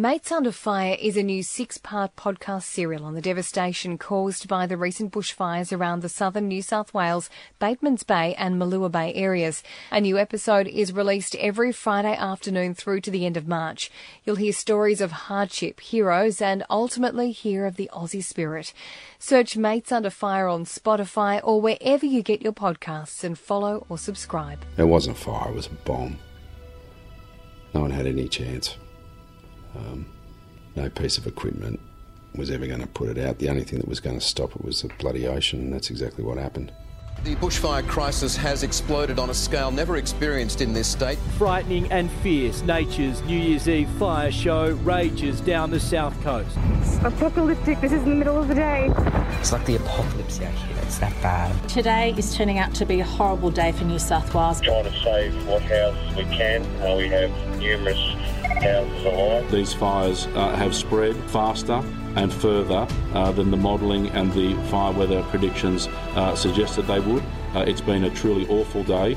Mates Under Fire is a new six part podcast serial on the devastation caused by the recent bushfires around the southern New South Wales, Batemans Bay, and Malua Bay areas. A new episode is released every Friday afternoon through to the end of March. You'll hear stories of hardship, heroes, and ultimately hear of the Aussie spirit. Search Mates Under Fire on Spotify or wherever you get your podcasts and follow or subscribe. It wasn't fire, it was a bomb. No one had any chance. Um, no piece of equipment was ever going to put it out. The only thing that was going to stop it was the bloody ocean, and that's exactly what happened. The bushfire crisis has exploded on a scale never experienced in this state. Frightening and fierce, nature's New Year's Eve fire show rages down the south coast. It's apocalyptic. This is in the middle of the day. It's like the apocalypse out here. It's that bad. Today is turning out to be a horrible day for New South Wales. Trying to save what houses we can. Uh, we have numerous houses alive. These fires uh, have spread faster and further uh, than the modelling and the fire weather predictions uh, suggested they would. Uh, it's been a truly awful day.